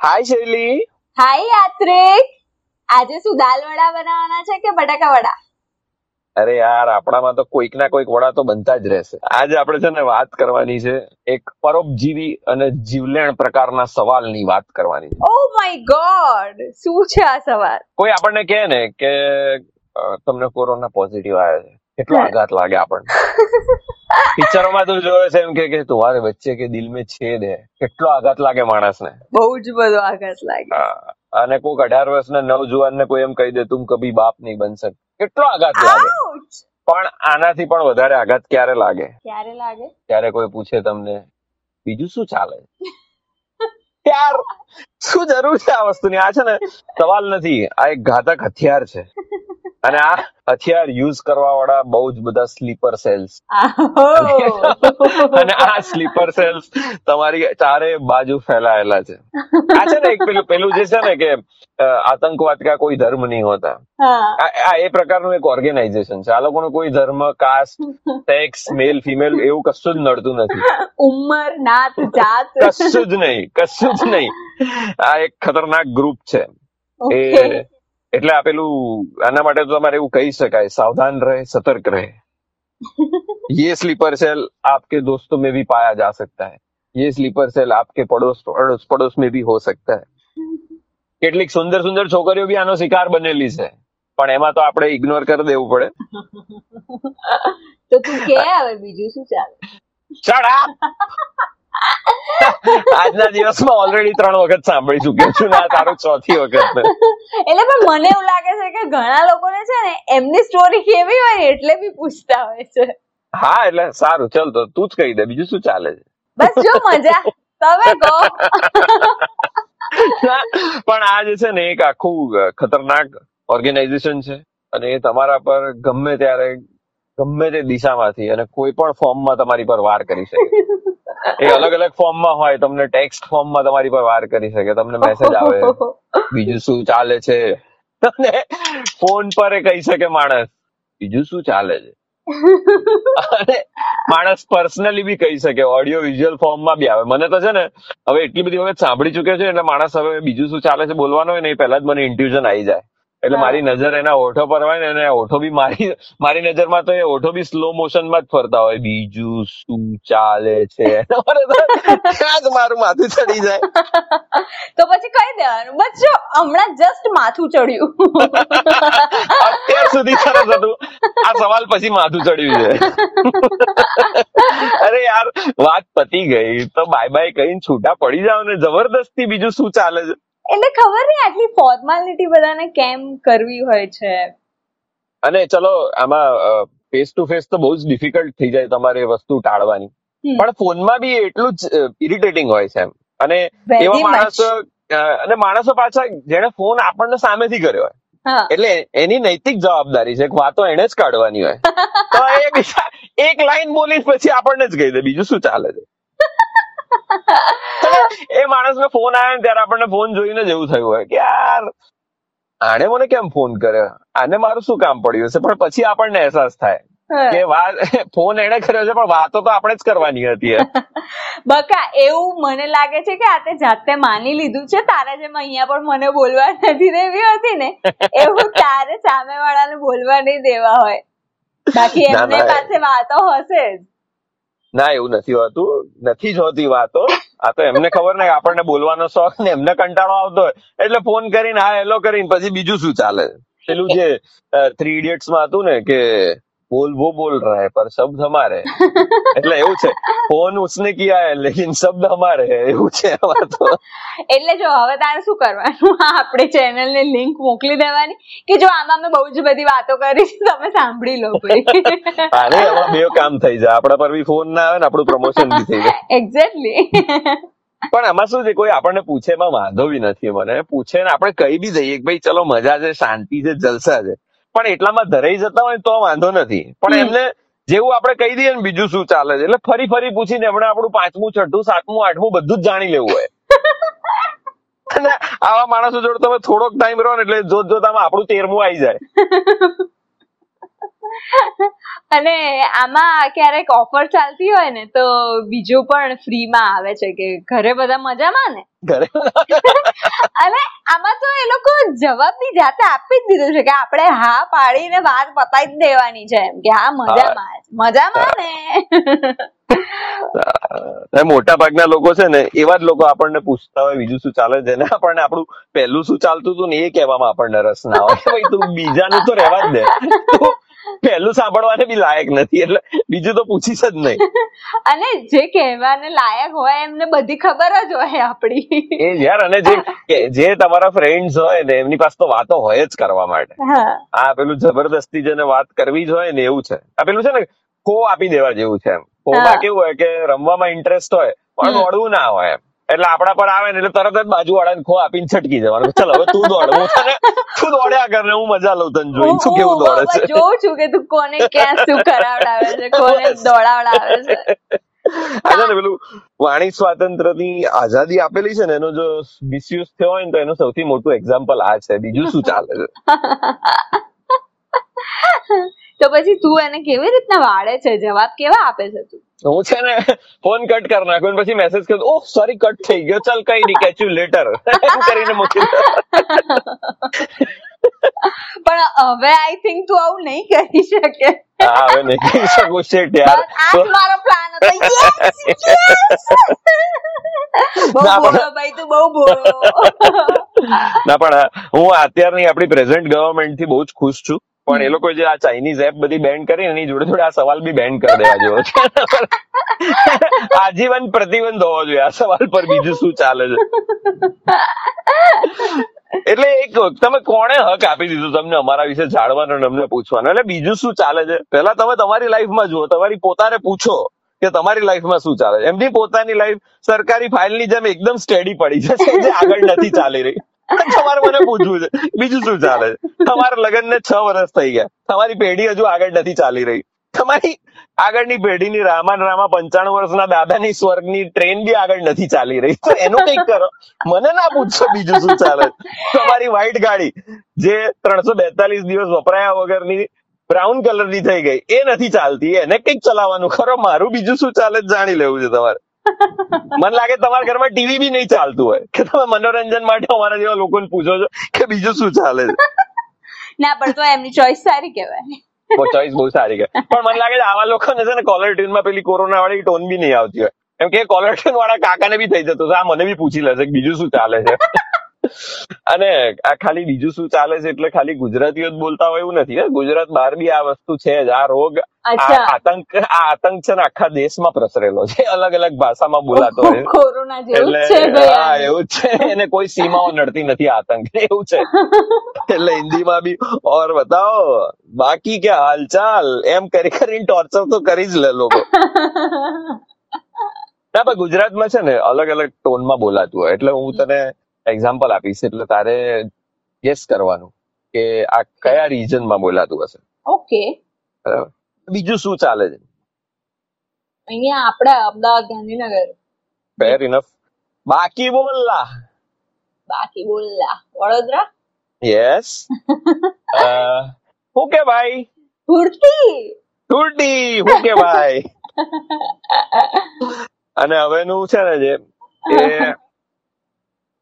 હાય શૈલી હાય યાત્રિક આજે શું દાલ વડા બનાવવાના છે કે બટાકા વડા? અરે યાર આપણામાં તો કોઈક ના કોઈક વડા તો બનતા જ રહેશે. આજે આપણે છે ને વાત કરવાની છે એક પરોપજીવી અને જીવલેણ પ્રકારના સવાલની વાત કરવાની છે. ઓ માય ગોડ શું છે આ સવાલ? કોઈ આપણને કહે ને કે તમને કોરોના પોઝિટિવ આવ્યો છે. કેટલો આઘાત લાગે આપણને. પિક્ચરોમાં તું જોયો છે એમ કે કે તુમ્હારે બચ્ચે કે દિલ મે છેદ હે. કેટલો આઘાત લાગે માણસને. બહુ જ બધો આઘાત લાગે. અને કોઈક અઢાર વર્ષના નવજુવાનને કોઈ એમ કહી દે તું કભી બાપ નહીં બન સક. કેટલો આઘાત લાગે. પણ આનાથી પણ વધારે આઘાત ક્યારે લાગે? ક્યારે લાગે? ત્યારે કોઈ પૂછે તમને બીજું શું ચાલે? યાર શું જરૂર છે આ વસ્તુની? આ છે ને સવાલ નથી આ એક ઘાતક હથિયાર છે. અને આ હથિયાર યુઝ કરવા વાળા બહુ જ બધા સ્લીપર સેલ્સ અને આ સ્લીપર સેલ્સ તમારી ચારે બાજુ ફેલાયેલા છે. આ છે ને એક પેલું પેલું જે છે ને કે આતંકવાદ કા કોઈ ધર્મ નહીં હોતા. આ એ પ્રકારનું એક ઓર્ગેનાઇઝેશન છે. આ લોકોનો કોઈ ધર્મ કાસ્ટ સેક્સ મેલ ફિમેલ એવું કશું જ નડતું નથી. ઉંમર નાત જાત. કશું જ નહીં કશું જ નહીં. આ એક ખતરનાક ગ્રુપ છે. એ એટલે આ પેલું આના માટે તો તમારે એવું કહી શકાય સાવધાન રહે સતર્ક રહે ये स्लीपर सेल आपके दोस्तों में भी पाया जा सकता है ये स्लीपर सेल आपके पड़ोस पड़ोस पड़ोस में भी हो सकता है કેટલીક સુંદર સુંદર છોકરીઓ બી આનો શિકાર બનેલી છે પણ એમાં તો આપણે ઇગ્નોર કરી દેવું પડે તો તું કે હવે બીજું શું ચાલે Shut up! આજના દિવસમાં ઓલરેડી ત્રણ વખત સાંભળી ચુક્યો છું ને આ તારું ચોથી વખત એટલે પણ મને એવું લાગે છે કે ઘણા લોકોને છે ને એમની સ્ટોરી કેવી હોય એટલે બી પૂછતા હોય છે. હા એટલે સારું ચલ તો તું જ કહી દે બીજું શું ચાલે છે? બસ જો મજા તમે કહો. પણ આ જે છે ને એક આખું ખતરનાક ઓર્ગેનાઇઝેશન છે અને એ તમારા પર ગમે ત્યારે ગમે તે દિશામાંથી અને કોઈ પણ ફોર્મમાં તમારી પર વાર કરી શકે. એ અલગ અલગ ફોર્મમાં હોય, તમને ટેક્સ્ટ ફોર્મમાં તમારી પર વાર કરી શકે, તમને મેસેજ આવે, બીજું શું ચાલે છે? તમને ફોન પર એ કહી શકે માણસ, બીજું શું ચાલે છે? માણસ પર્સનલી બી કહી શકે ઓડિયો વિઝ્યુઅલ ફોર્મમાં બી આવે. મને તો છે ને, હવે એટલી બધી વખત સાંભળી ચુક્યો છે, એટલે માણસ હવે બીજું શું ચાલે છે બોલવાનો હોય ને, એ પહેલા જ મને ઇન્ટ્યુઝન આવી જાય. એટલે મારી નજર એના ઓઠો પર હોય ને અને ઓઠો બી મારી મારી નજરમાં તો એ ઓઠો બી સ્લો મોશનમાં જ ફરતા હોય. બીજું શું ચાલે છે? ત્યાં જ મારું માથું ચડી જાય. તો પછી કહી દેવાનું? બસ જો હમણાં જસ્ટ માથું ચડ્યું. અત્યાર સુધી સરસ હતું. આ સવાલ પછી માથું ચડ્યું છે. અરે યાર વાત પતી ગઈ. તો બાય બાય કહીને છૂટા પડી જાવ ને. જબરદસ્તી બીજું શું ચાલે છે? એટલે ખબર નહીં આટલી ફોર્માલિટી બધાને કેમ કરવી હોય છે? અને ચલો આમાં ફેસ ટુ ફેસ તો બહુ જ ડિફિકલ્ટ થઈ જાય તમારે એ વસ્તુ ટાળવાની. પણ ફોનમાં બી એટલું જ ઇરિટેટિંગ હોય છે એમ. અને એવા માણસો અને માણસો પાછા જેને ફોન આપણને સામેથી કર્યો હોય. એટલે એની નૈતિક જવાબદારી છે કે વાતો એને જ કાઢવાની હોય. તો એક લાઈન બોલી પછી આપણને જ કહી દે બીજું શું ચાલે છે? એ માણસને ફોન આવ્યો ને ત્યારે આપણને ફોન જોઈને જ એવું થયું હોય કે યાર આને મને કેમ ફોન કર્યો? આને મારું શું કામ પડ્યું હશે? પણ પછી આપણને અહેસાસ થાય કે વાત ફોન એને કર્યો છે પણ વાતો તો આપણે જ કરવાની હતી બકા એવું મને લાગે છે કે આતે જાતે માની લીધું છે તારા જેમ અહીંયા પણ મને બોલવા નથી દેવી હતી ને એવું તારે સામે વાળાને બોલવા નહીં દેવા હોય. બાકી એમને પાસે વાતો હશે જ. ના, એવું નથી હોતું. નથી જ હોતી વાતો. આ તો એમને ખબર ને કે આપણને બોલવાનો શોખ ને એમને કંટાળો આવતો હોય. એટલે ફોન કરીને, હા હેલો કરીને, પછી બીજું શું ચાલે? પેલું જે થ્રી ઇડિયટ્સમાં હતું ને કે વો બોલ રહા હે પર શબ્દ હમારે એટલે એવું છે ફોન ઉસને કિયા હે લેકિન શબ્દ હમારે હે એવું છે આમાં તો એટલે જો હવે તારે શું કરવાનું? આ આપણે ચેનલ ને લિંક મોકલી દેવાની કે જો આમાં મેં બહુ જ બધી વાતો કરી છે તમે સાંભળી લો ભાઈ અરે હવે બે કામ થઈ જાય. આપણા પર બી ફોન ના આવે ને આપણું પ્રમોશન બી થઈ જાય. એક્ઝેક્ટલી પણ આમાં શું છે કોઈ આપણને પૂછે એમાં વાંધો બી નથી મને પૂછે ને આપણે કહી બી દઈએ કે ભાઈ ચલો મજા છે શાંતિ છે જલસા છે. પણ એટલામાં ધરાઈ જતા હોય તો વાંધો નથી. પણ એમને જેવું આપણે કહી દઈએ ને બીજું શું ચાલે છે? એટલે ફરી ફરી પૂછીને એમણે આપણું પાંચમું છઠ્ઠું સાતમું આઠમું બધું જ જાણી લેવું હોય. અને આવા માણસો જોડે તમે થોડોક ટાઈમ રહો ને એટલે જોત જોતામાં આપણું તેરમું આવી જાય. અને આમાં ક્યારેક ઓફર ચાલતી હોય ને તો બીજું પણ ફ્રીમાં આવે છે કે ઘરે બધા મજામાં ને? ઘરે અને આમાં તો એ લોકો જવાબ બી જાતે આપી જ દીધું છે કે આપણે હા પાડીને વાત પતાવી જ દેવાની છે એમ કે હા મજામાં મજામાં ને? મોટા ભાગના લોકો છે ને એવા જ લોકો આપણને પૂછતા હોય બીજું શું ચાલે છે ને આપણને આપણું પહેલું શું ચાલતું હતું ને એ કહેવામાં આપણને રસ ના હોય. તું બીજાનું તો રહેવા જ દે. તું પહેલું સાંભળવાને બી લાયક નથી એટલે બીજું તો પૂછીશ જ નહીં. અને જે કહેવાને લાયક હોય એમને બધી ખબર જ હોય આપણી. એ યાર અને જે જે તમારા ફ્રેન્ડ્સ હોય ને એમની પાસે તો વાતો હોય જ કરવા માટે. આ પેલું જબરદસ્તી જેને વાત કરવી જ હોય ને એવું છે. આ પેલું છે ને કો આપી દેવા જેવું છે એમ. કોમાં કેવું હોય કે રમવામાં ઇન્ટરેસ્ટ હોય પણ મળવું ના હોય એમ. એટલે આપણા પર આવે ને એટલે તરત જ બાજુ વાળાને ખો આપીને છટકી જવાનું. ચાલ હવે તું દોડ. હું તને તું દોડ્યા કર હું મજા લઉં તને જોઈ શું કેવું દોડે છે? જોઉં છું કે તું કોને ક્યાં શું કરાવડાવે છે કોને દોડાવડાવે છે. આ ને પેલું વાણી સ્વાતંત્રની આઝાદી આપેલી છે ને એનો જો મિસયુઝ થયો હોય ને તો એનું સૌથી મોટું એક્ઝામ્પલ આ છે. બીજું શું ચાલે છે? પછી તું એને કેવી રીતના વાળે છે? જવાબ કેવા આપે છે તું? હું છે ને ફોન કટ કરી નાખ્યો અને પછી મેસેજ કર્યો ઓહ સોરી કટ થઈ ગયો. ચાલ કઈ નહીં કેચ યુ લેટર એમ કરીને મૂકી પણ હવે આઈ થિંક તું આવું નહીં કરી શકે. હા હવે નહીં કરી શકું. શેટ યાર. આ મારો પ્લાન હતો. ના પણ હું અત્યારની આપણી પ્રેઝન્ટ ગવર્મેન્ટથી બહુ જ ખુશ છું. પણ એ લોકો જે આ ચાઇનીઝ એપ બધી બેન કરી એની જોડે જોડે આ સવાલ બી બેન કરી દેવા જેવો છે. આજીવન પ્રતિબંધ હોવો જોઈએ, આ સવાલ પર બીજું શું ચાલે છે? એટલે એક તમે કોણે હક આપી દીધું તમને અમારા વિશે જાણવાનો અમને પૂછવાનો? એટલે બીજું શું ચાલે છે? પહેલા તમે તમારી લાઈફમાં જુઓ, તમારી પોતાને પૂછો કે તમારી લાઈફમાં શું ચાલે છે? એમની પોતાની લાઈફ સરકારી ફાઇલની જેમ એકદમ સ્ટેડી પડી છે આગળ નથી ચાલી રહી. તમારે મને પૂછવું છે. બીજું શું ચાલે? છે તમારા લગ્નને છ વર્ષ થઈ ગયા. તમારી પેઢી હજુ આગળ નથી ચાલી રહી. તમારી આગળની પેઢીની રામા રામા પંચાણું વર્ષના દાદાની સ્વર્ગની ટ્રેન બી આગળ નથી ચાલી રહી. તો એનું કંઈક કરો. મને ના પૂછશો બીજું શું ચાલે. તમારી વ્હાઈટ ગાડી જે ત્રણસો બેતાલીસ દિવસ વપરાયા વગરની બ્રાઉન કલરની થઈ ગઈ. એ નથી ચાલતી. એને કંઈક ચલાવવાનું. ખરો, મારું બીજું શું ચાલે જાણી લેવું છે તમારે. મને લાગે તમારા ઘરમાં ટીવી બી નહીં ચાલતું હોય. કે તમે મનોરંજન માટે અમારા જેવા લોકોને પૂછો છો કે બીજું શું ચાલે છે? ના પણ તો એમની ચોઈસ સારી કહેવાય. ચોઈસ બહુ સારી કે પણ મને લાગે છે આવા લોકોને છે ને કોલર ટ્યુનમાં પેલી કોરોના વાળી ટોન બી નહીં આવતી હોય. એમ કે કોલર ટ્યુન વાળા કાકાને બી થઈ જતું આ મને બી પૂછી લેશે બીજું શું ચાલે છે? અને આ ખાલી બીજું શું ચાલે છે? એટલે ખાલી ગુજરાતીઓ જ બોલતા હોય એવું નથી ગુજરાત બહાર બી આ વસ્તુ છે જ. આ રોગ આતંક આ આતંક છે ને આખા દેશમાં પ્રસરેલો છે. અલગ અલગ ભાષામાં બોલાતો હોય. એટલે હા એવું જ છે. એને કોઈ સીમાઓ નડતી નથી આતંક. એવું છે. એટલે હિન્દીમાં બી ઓર બતાવો બાકી કે હાલચાલ એમ કરી કરીને ટોર્ચર તો કરી જ લે લોકો. ના પણ ગુજરાતમાં છે ને અલગ અલગ ટોનમાં બોલાતું હોય. એટલે હું તને એક્ઝામ્પલ આપીશ એટલે તારે ગેસ કરવાનું કે આ કયા રીજનમાં બોલાતું હશે. ઓકે બરાબર? બીજું શું ચાલે છે? અહીંયા આપણા અમદાવાદ ગાંધીનગર. ફેર ઇનફ બાકી બોલલા. બાકી બોલલા. વડોદરા? યસ હું કે ભાઈ? ભૂરતી ટૂટી હું કે ભાઈ? અને હવેનું છે ને જે એ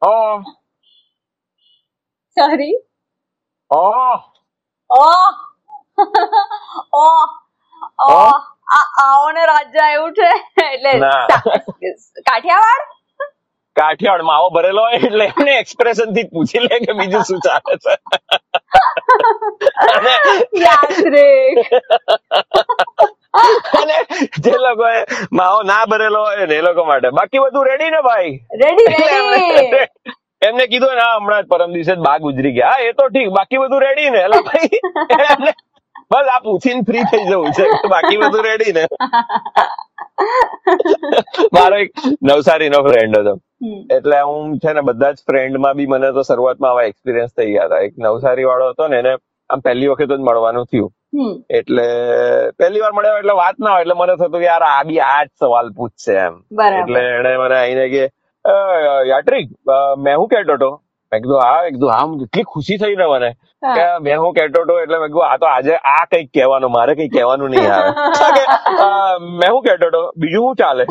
ઓ Sorry. Oh. Oh. oh. Oh. આ આવો ને રાજ્ય એવું છે એટલે કાઠિયાવાડ કાઠિયાવાડ માવો ભરેલો હોય એટલે એમને એક્સપ્રેશનથી પૂછી લે કે બીજું શું ચાલે છે યાત્રિક અને જે લોકો માવો ના ભરેલો હોય ને એ લોકો માટે. બાકી બધું રેડી ને ભાઈ? રેડી રેડી એમને- કીધું ને હમણાં જ પરમ દિવસે જ બા ગુજરી ગયા. હા, એ તો ઠીક. બાકી બધું રેડી ને? એટલે ભાઈ. બસ આ પૂછીને ફ્રી થઈ જવું છે બાકી બધું રેડી ને? મારો એક નવસારીનો ફ્રેન્ડ હતો. એટલે હું છે ને બધા જ ફ્રેન્ડમાં બી મને તો શરૂઆતમાં આવા એક્સપિરિયન્સ થઈ ગયા હતા. એક નવસારી વાળો હતો ને એને આમ પહેલી વખત જ મળવાનું થયું. એટલે પહેલી વાર મળ્યા એટલે વાત ના હોય એટલે મને થતું કે યાર આ બી આ જ સવાલ પૂછશે એમ. એટલે એને મને આઈને કે યાત્રિક મેં હું કહેતો હતો? મેં કીધું હા. કીધું હા. એટલી ખુશી થઈ ને મને કે મેં હું કહેતો હતો એટલે મેં કીધું આ તો આજે આ કંઈક કહેવાનું મારે કઈ કહેવાનું નહીં આવે. તો કે, "અ, મેં હું કહેતો હતો? બીજું હું ચાલે?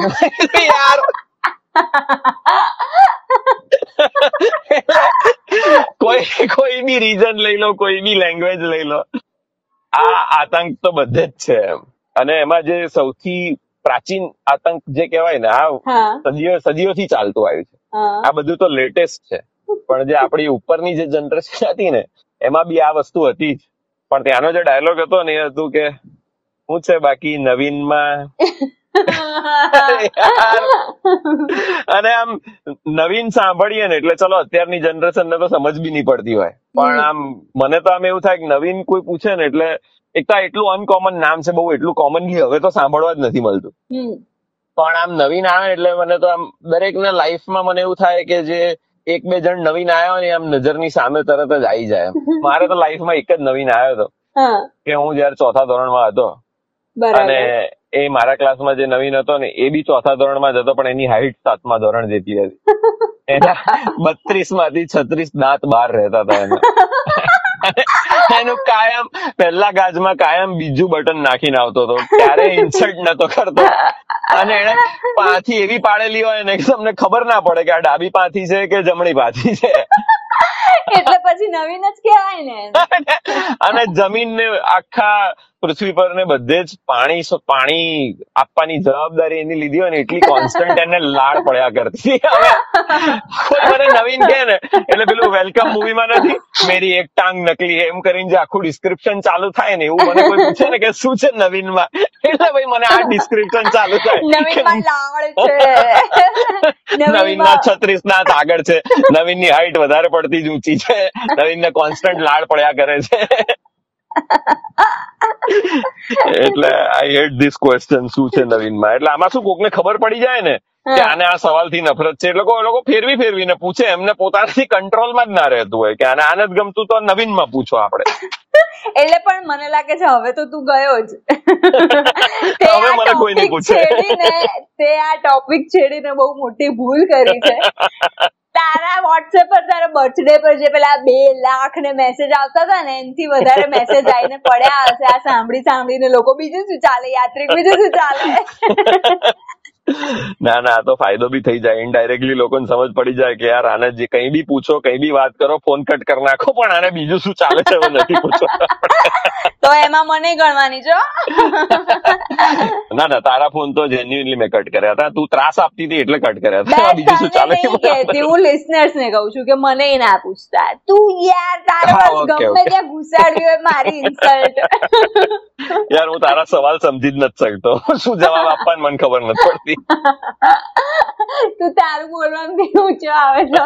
યાર. કોઈ કોઈ બી રીઝન લઈ લો કોઈ બી લેંગ્વેજ લઈ લો. આ આતંક તો બધે જ છે એમ. અને એમાં જે સૌથી પ્રાચીન આતંક જે કહેવાય ને આ હા. સદીઓ સદીઓથી ચાલતું આવ્યું છે. હા. આ બધું તો લેટેસ્ટ છે. પણ જે આપણી ઉપરની જે જનરેશન હતી ને એમાં બી આ વસ્તુ હતી જ. પણ ત્યાંનો જે ડાયલોગ હતો ને એ હતું કે શું છે બાકી નવીનમાં. અને આમ નવીન સાંભળીએ ને એટલે ચલો અત્યારની જનરેશન ને તો સમજ બી નહીં પડતી હોય. પણ આમ મને તો આમ એવું થાય કે નવીન કોઈ પૂછે ને એટલે એક તો એટલું અનકોમન નામ છે બહુ એટલું કોમનલી હવે તો સાંભળવા જ નથી મળતું. પણ આમ નવીન આવે એટલે મને તો આમ દરેક ને લાઈફમાં મને એવું થાય કે જે એક બે જણ નવીન આવ્યો ને આમ નજરની સામે તરત જ આવી જાય. મારે તો લાઈફમાં એક જ નવીન આવ્યો હતો. કે હું જયારે ચોથા ધોરણમાં હતો અને એ મારા ક્લાસમાં જે નવીન હતો ને એ બી ચોથા ધોરણમાં જ હતો પણ એની હાઈટ સાતમા ધોરણ જેટલી હતી. એના બત્રીસમાંથી છત્રીસ દાંત બહાર રહેતા હતા એના. એનું કાયમ પહેલા ગાજમાં કાયમ બીજું બટન નાખીને આવતો હતો. ક્યારે ઇન્સર્ટ નતો કરતો. અને એને પાથી એવી પાડેલી હોય ને તમને ખબર ના પડે કે આ ડાબી પાથી છે કે જમણી પાથી છે. એટલે પછી નવીન જ કહેવાય ને. અને જમીન ને આખા પૃથ્વી પર ને બધે જ પાણી પાણી આપવાની જવાબદારી એની લીધી હોય ને એટલી કોન્સ્ટન્ટ એને લાળ પડ્યા કરતી. કોઈ મને નવીન કે ને એટલે પેલું વેલકમ મૂવીમાં નથી મેરી એક ટાંગ નકલી એમ કરીને જે આખું ડિસ્ક્રિપ્શન ચાલુ થાય ને એવું મને કોઈ પૂછે ને કે શું છે નવીનમાં? એટલે ભાઈ મને આ ડિસ્ક્રિપ્શન ચાલુ થાય. નવીન ના છત્રીસ નાથ આગળ છે. નવીનની હાઈટ વધારે પડતી જ ઊંચી છે. નવીનને કોન્સ્ટન્ટ લાળ પડ્યા કરે છે. એટલે આઈ હેટ ધીસ ક્વેશ્ચન શું છે નવીનમાં? એટલે આમાં શું કોકને ખબર પડી જાય ને કે આને આ સવાલથી નફરત છે? એટલે લોકો ફેરવી ફેરવીને પૂછે એમને પોતાનાથી કંટ્રોલમાં જ ના રહેતું હોય કે આને આને જ ગમતું તો નવીનમાં પૂછો આપણે. એટલે પણ મને લાગે છે હવે તો તું ગયો જ. હવે મને કોઈ નહીં પૂછે. તે આ ટોપિક છેડીને બહુ મોટી ભૂલ કરી છે. વોટ્સએપ પર તારા બર્થડે પર જે પેલા બે લાખ ને મેસેજ આવતા હતા ને, એનાથી વધારે મેસેજ આવીને પડ્યા હશે. આ સાંભળી સાંભળીને લોકો બીજું શું ચાલે? યાત્રિક બીજું શું ચાલે? ના ના આ તો ફાયદો બી થઈ જાય. ઇનડાયરેક્ટલી લોકોને સમજ પડી જાય કે યાર આને જે કઈ બી પૂછો કઈ બી વાત કરો ફોન કટ કરી નાખો પણ આને બીજું શું ચાલે છે નથી પૂછો. તો એમાં મને ગણવાની છો ના ના તારા ફોન તો જેન્યુઅનલી મેં કટ કર્યા હતા. તું ત્રાસ આપતી હતી એટલે કટ કર્યા હતા. બીજું શું ચાલે છે? હું લિસનર્સ ને કહું છું કે મને ના પૂછતા. તું યાર તારા ગમે. ત્યાં ઘુસાડ્યું મારી ઇન્સલ્ટ યાર હું તારા સવાલ સમજી જ નથી શકતો. શું જવાબ આપવાનું મને ખબર નથી પડતી. તું તારું બોલવાનું બી ઊંચો આવે તો.